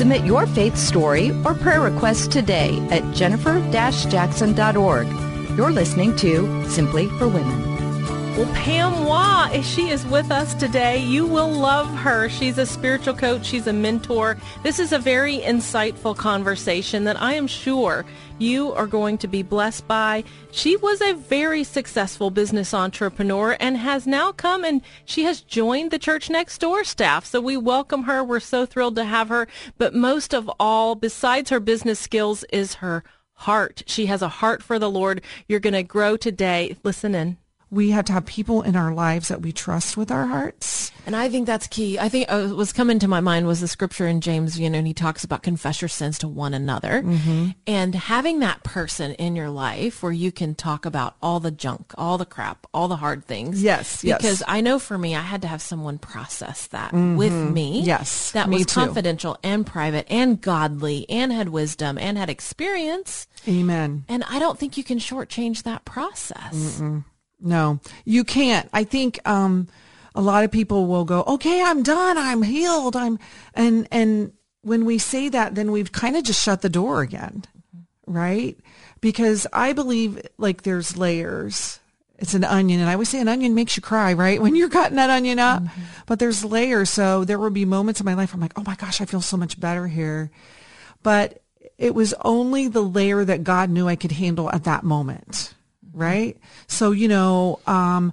Submit your faith story or prayer request today at jennifer-jackson.org. You're listening to Simply for Women. Well, Pam Waugh, she is with us today. You will love her. She's a spiritual coach. She's a mentor. This is a very insightful conversation that I am sure you are going to be blessed by. She was a very successful business entrepreneur and has now come and she has joined the church next door staff. So we welcome her. We're so thrilled to have her. But most of all, besides her business skills, is her heart. She has a heart for the Lord. You're going to grow today. Listen in we have to have people in our lives that we trust with our hearts. And I think that's key. I think uh, what's coming to my mind was the scripture in James, you know, and he talks about confess your sins to one another. Mm-hmm. And having that person in your life where you can talk about all the junk, all the crap, all the hard things. Yes. Because yes. I know for me, I had to have someone process that mm-hmm. with me. Yes. That was too. confidential and private and godly and had wisdom and had experience. Amen. And I don't think you can shortchange that process. Mm-mm. No, you can't. I think um, a lot of people will go, "Okay, I'm done. I'm healed. I'm," and and when we say that, then we've kind of just shut the door again, right? Because I believe like there's layers. It's an onion, and I always say an onion makes you cry, right? When you're cutting that onion up, mm-hmm. but there's layers. So there will be moments in my life I'm like, "Oh my gosh, I feel so much better here," but it was only the layer that God knew I could handle at that moment right? So, you know, um,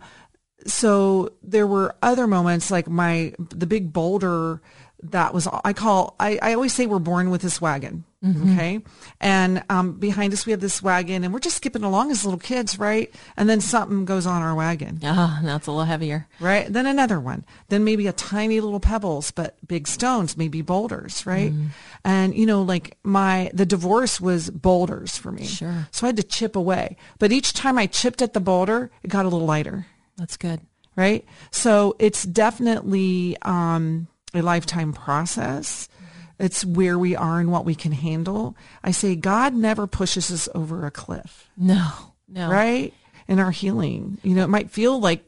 so there were other moments like my, the big boulder that was, I call, I, I always say we're born with this wagon. Mm-hmm. Okay. And um, behind us, we have this wagon and we're just skipping along as little kids, right? And then something goes on our wagon. Ah, oh, now it's a little heavier. Right. Then another one. Then maybe a tiny little pebbles, but big stones, maybe boulders, right? Mm. And, you know, like my, the divorce was boulders for me. Sure. So I had to chip away. But each time I chipped at the boulder, it got a little lighter. That's good. Right. So it's definitely um, a lifetime process it's where we are and what we can handle. I say God never pushes us over a cliff. No, no. Right? In our healing. You know, it might feel like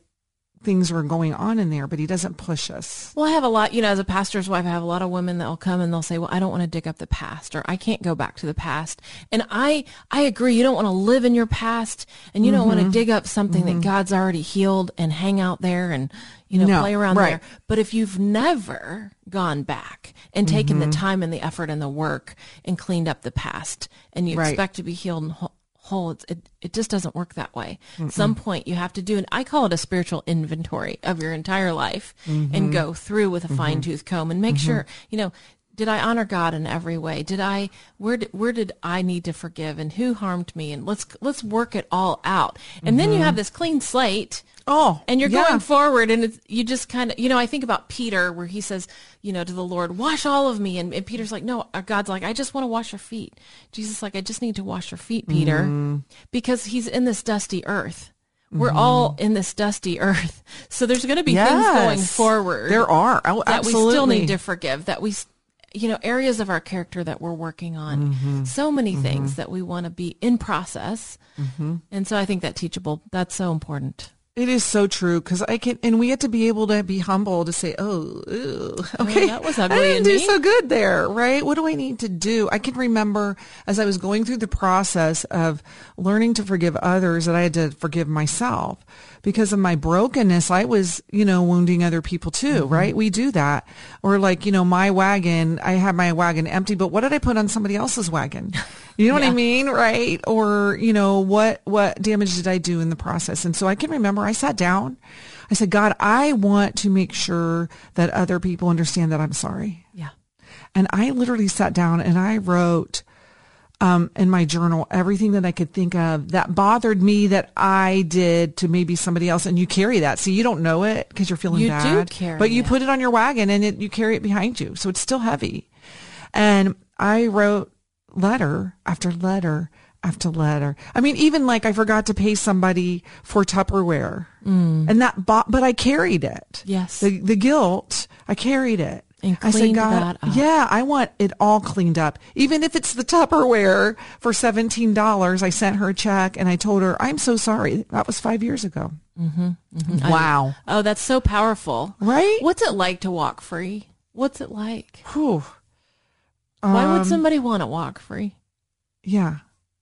things were going on in there, but he doesn't push us. Well, I have a lot, you know, as a pastor's wife, I have a lot of women that will come and they'll say, well, I don't want to dig up the past or I can't go back to the past. And I, I agree. You don't want to live in your past and you mm-hmm. don't want to dig up something mm-hmm. that God's already healed and hang out there and, you know, no, play around right. there. But if you've never gone back and taken mm-hmm. the time and the effort and the work and cleaned up the past and you right. expect to be healed and whole, it, it just doesn't work that way. Mm-mm. Some point you have to do, and I call it a spiritual inventory of your entire life mm-hmm. and go through with a mm-hmm. fine tooth comb and make mm-hmm. sure, you know, did I honor God in every way? Did I where did, where did I need to forgive and who harmed me? And let's let's work it all out. And then you mm-hmm. have this clean slate. Oh, and you're yeah. going forward, and it's, you just kind of you know I think about Peter where he says you know to the Lord, wash all of me, and, and Peter's like, no, God's like, I just want to wash your feet. Jesus like, I just need to wash your feet, Peter, mm-hmm. because he's in this dusty earth. We're mm-hmm. all in this dusty earth. So there's going to be yes. things going forward. There are. Oh, that we still need to forgive, that we you know, areas of our character that we're working on. Mm-hmm. So many mm-hmm. things that we want to be in process. Mm-hmm. And so I think that teachable, that's so important. It is so true because I can, and we have to be able to be humble to say, "Oh, ew, okay, oh, that was ugly." I didn't do me. so good there, right? What do I need to do? I can remember as I was going through the process of learning to forgive others that I had to forgive myself because of my brokenness, I was, you know, wounding other people too, mm-hmm. right? We do that. Or like, you know, my wagon, I had my wagon empty, but what did I put on somebody else's wagon? You know yeah. what I mean? Right. Or, you know, what, what damage did I do in the process? And so I can remember I sat down. I said, God, I want to make sure that other people understand that I'm sorry. Yeah. And I literally sat down and I wrote um, in my journal everything that I could think of that bothered me that I did to maybe somebody else. And you carry that. See, you don't know it because you're feeling You do bad. carry but you it. put it on your wagon and it, you carry it behind you. So it's still heavy. And I wrote letter after letter after letter. I mean, even like I forgot to pay somebody for Tupperware and that bought, but I carried it. Yes. The, the guilt, I carried it. And I said, God, that up." yeah, I want it all cleaned up. Even if it's the Tupperware for $17, I sent her a check and I told her, I'm so sorry. That was five years ago. Mm-hmm, Wow. Oh, that's so powerful. Right? What's it like to walk free? What's it like? Whew. Why Um, would somebody want to walk free? Yeah.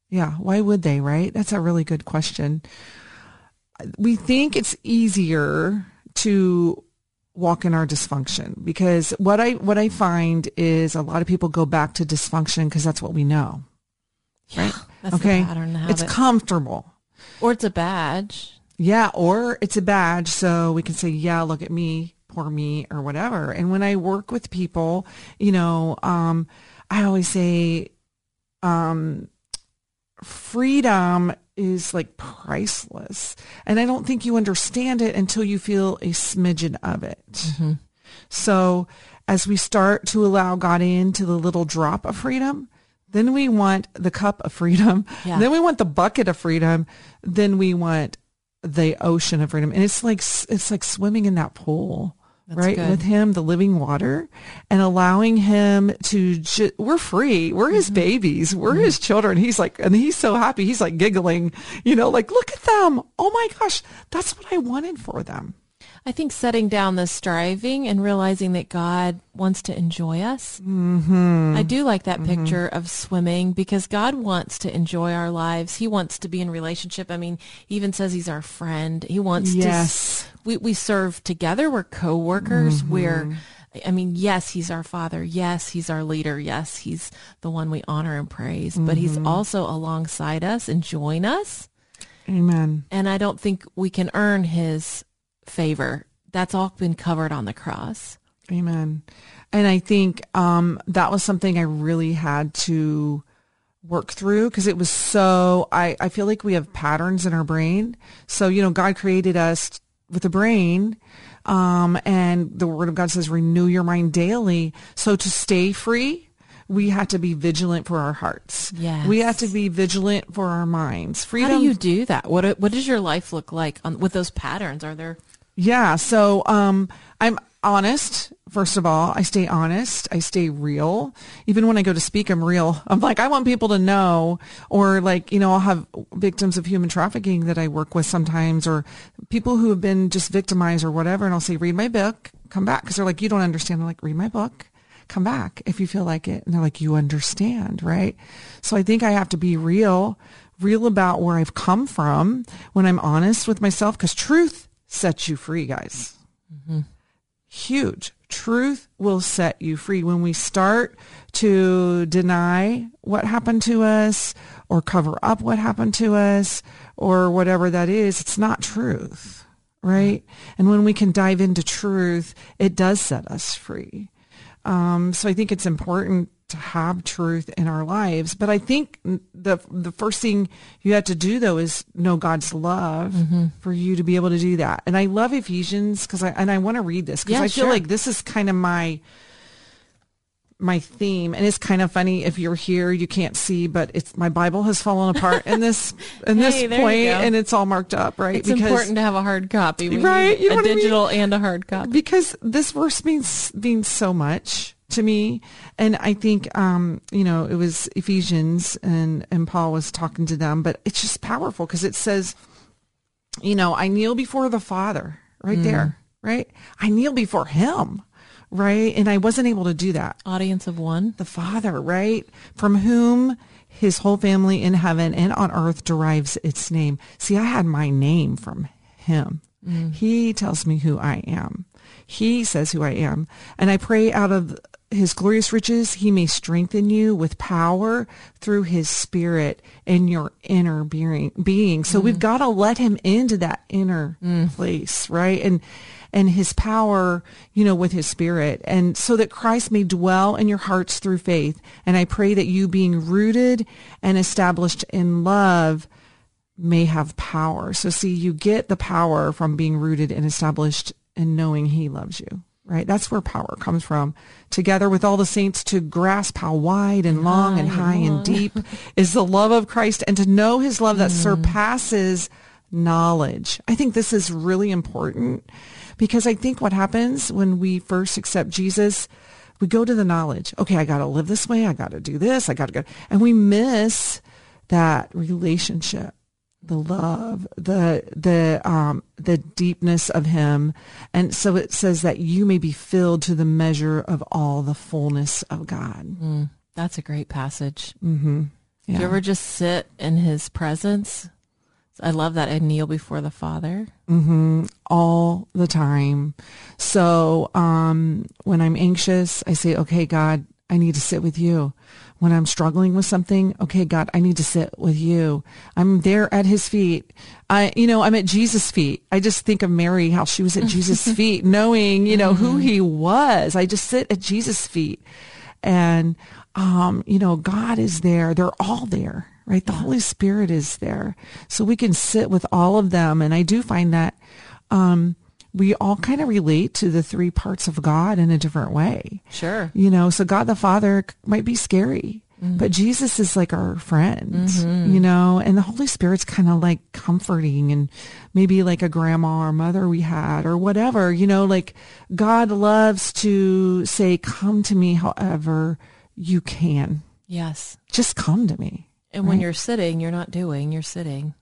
Yeah. Why would they, right? That's a really good question. We think it's easier to walk in our dysfunction because what I what I find is a lot of people go back to dysfunction because that's what we know. Right? That's okay. pattern, it's comfortable. or it's a badge. Yeah, or it's a badge so we can say, yeah, look at me, poor me, or whatever. And when I work with people, you know, um, I always say, um, freedom is like priceless. And I don't think you understand it until you feel a smidgen of it. So as we start to allow God into the little drop of freedom, then we want the cup of freedom. Yeah. Then we want the bucket of freedom. Then we want the ocean of freedom. And it's like it's like swimming in that pool. That's right good. with him the living water and allowing him to ju- we're free. We're his mm-hmm. babies. We're mm-hmm. his children. He's like and he's so happy. He's like giggling you know like look at them. Oh my gosh that's what i wanted for them I think setting down the striving and realizing that God wants to enjoy us. Mm-hmm. I do like that mm-hmm. picture of swimming because God wants to enjoy our lives. He wants to be in relationship. I mean, he even says he's our friend. He wants Yes. to. We we serve together. We're co-workers. Mm-hmm. We're. I mean, yes, he's our father. Yes, he's our leader. Yes, he's the one we honor and praise. But he's mm-hmm. also alongside us, enjoying us. amen And I don't think we can earn his favor. That's all been covered on the cross. Amen. And I think um, that was something I really had to work through because it was so, I, I feel like we have patterns in our brain. So, you know, God created us with a brain. Um, and the word of God says, renew your mind daily. So to stay free, we have to be vigilant for our hearts. Yes. We have to be vigilant for our minds. Freedom. How do you do that? What what does your life look like on, with those patterns? Are there Yeah. So um, I'm honest. First of all, I stay honest. I stay real. Even when I go to speak, I'm real. I'm like, I want people to know, or like, you know, I'll have victims of human trafficking that I work with sometimes, or people who have been just victimized or whatever. And I'll say, read my book, come back. Cause they're like, you don't understand. I'm like, read my book, come back if you feel like it. And they're like, you understand, right? So I think I have to be real, real about where I've come from when I'm honest with myself, because truth sets you free, guys. Huge. Truth will set you free. When we start to deny what happened to us or cover up what happened to us or whatever that is, it's not truth, right? And when we can dive into truth, it does set us free. Um, so I think it's important to have truth in our lives. But I think the the first thing you have to do though is know God's love mm-hmm. for you to be able to do that. And I love Ephesians because I and I want to read this because Yeah, I feel like this is kind of my my theme and it's kind of funny if you're here you can't see but it's my bible has fallen apart in this in this Hey, you point and it's all marked up right It's important to have a hard copy. We Right, you know a what I mean? digital and a hard copy. because this verse means means so much to me and i think um you know it was ephesians and and paul was talking to them but it's just powerful because it says you know i kneel before the father right there right i kneel before him right and i wasn't able to do that Audience of one. the Father, right? From whom his whole family in heaven and on earth derives its name. See, I had my name from him. He tells me who I am. He says who I am. And I pray out of his glorious riches, he may strengthen you with power through his spirit in your inner being. being. So we've mm. got to let him into that inner mm. place, right? And, and his power, you know, with his spirit. And so that Christ may dwell in your hearts through faith. And I pray that you being rooted and established in love may have power. So see, you get the power from being rooted and established and knowing he loves you, right? That's where power comes from. Together with all the saints to grasp how wide and long and high and deep is the love of Christ and to know his love that mm. surpasses knowledge. I think this is really important because I think what happens when we first accept Jesus, we go to the knowledge. Okay, I got to live this way. I got to do this. I got to go. And we miss that relationship the love, the the um, the deepness of Him, and so it says that you may be filled to the measure of all the fullness of God. Mm, that's a great passage. Mm-hmm. Do you ever just sit in His presence? I love that. I kneel before the Father. Mm-hmm. All the time. So um, when I'm anxious, I say, "Okay, God, I need to sit with you." when I'm struggling with something, okay, God, I need to sit with you. I'm there at his feet. I, you know, I'm at Jesus' feet. I just think of Mary, how she was at Jesus' feet, knowing, you know, who mm-hmm. he was. I just sit at Jesus' feet and, um, you know, God is there. They're all there, right? The Holy Spirit is there. So we can sit with all of them. And I do find that, um, we all kind of relate to the three parts of God in a different way. Sure. You know, so God the Father might be scary, mm-hmm. but Jesus is like our friend, mm-hmm. you know, and the Holy Spirit's kind of like comforting and maybe like a grandma or mother we had or whatever, you know, like God loves to say, come to me however you can. Yes. Just come to me. And right? when you're sitting, you're not doing, you're sitting.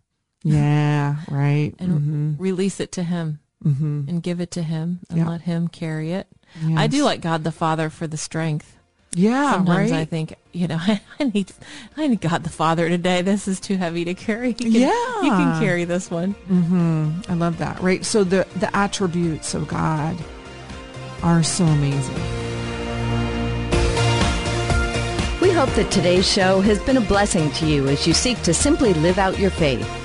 Yeah, right. and mm-hmm. release it to him mm-hmm. and give it to him and yeah. let him carry it. Yes. I do like God the Father for the strength. Yeah, Sometimes right? I think, you know, I, need I need God the Father today. This is too heavy to carry. You can, yeah. You can carry this one. Mm-hmm. I love that. Right. So the, the attributes of God are so amazing. We hope that today's show has been a blessing to you as you seek to simply live out your faith.